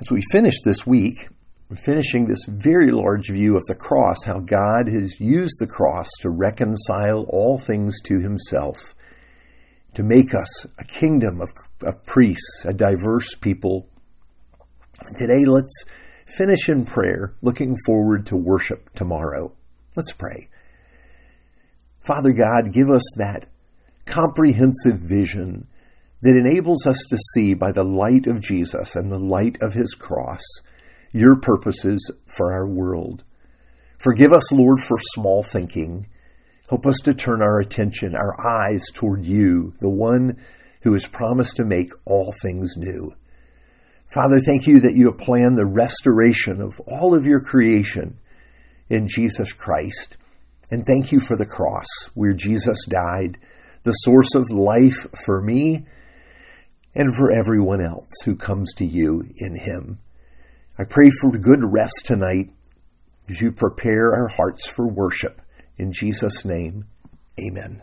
As we finish this week, finishing this very large view of the cross, how God has used the cross to reconcile all things to himself, to make us a kingdom of, of priests, a diverse people. Today, let's finish in prayer, looking forward to worship tomorrow. Let's pray. Father God, give us that comprehensive vision that enables us to see by the light of Jesus and the light of his cross your purposes for our world. Forgive us, Lord, for small thinking. Help us to turn our attention, our eyes toward you, the one who has promised to make all things new. Father, thank you that you have planned the restoration of all of your creation in Jesus Christ. And thank you for the cross where Jesus died, the source of life for me and for everyone else who comes to you in him. I pray for good rest tonight as you prepare our hearts for worship. In Jesus' name, amen.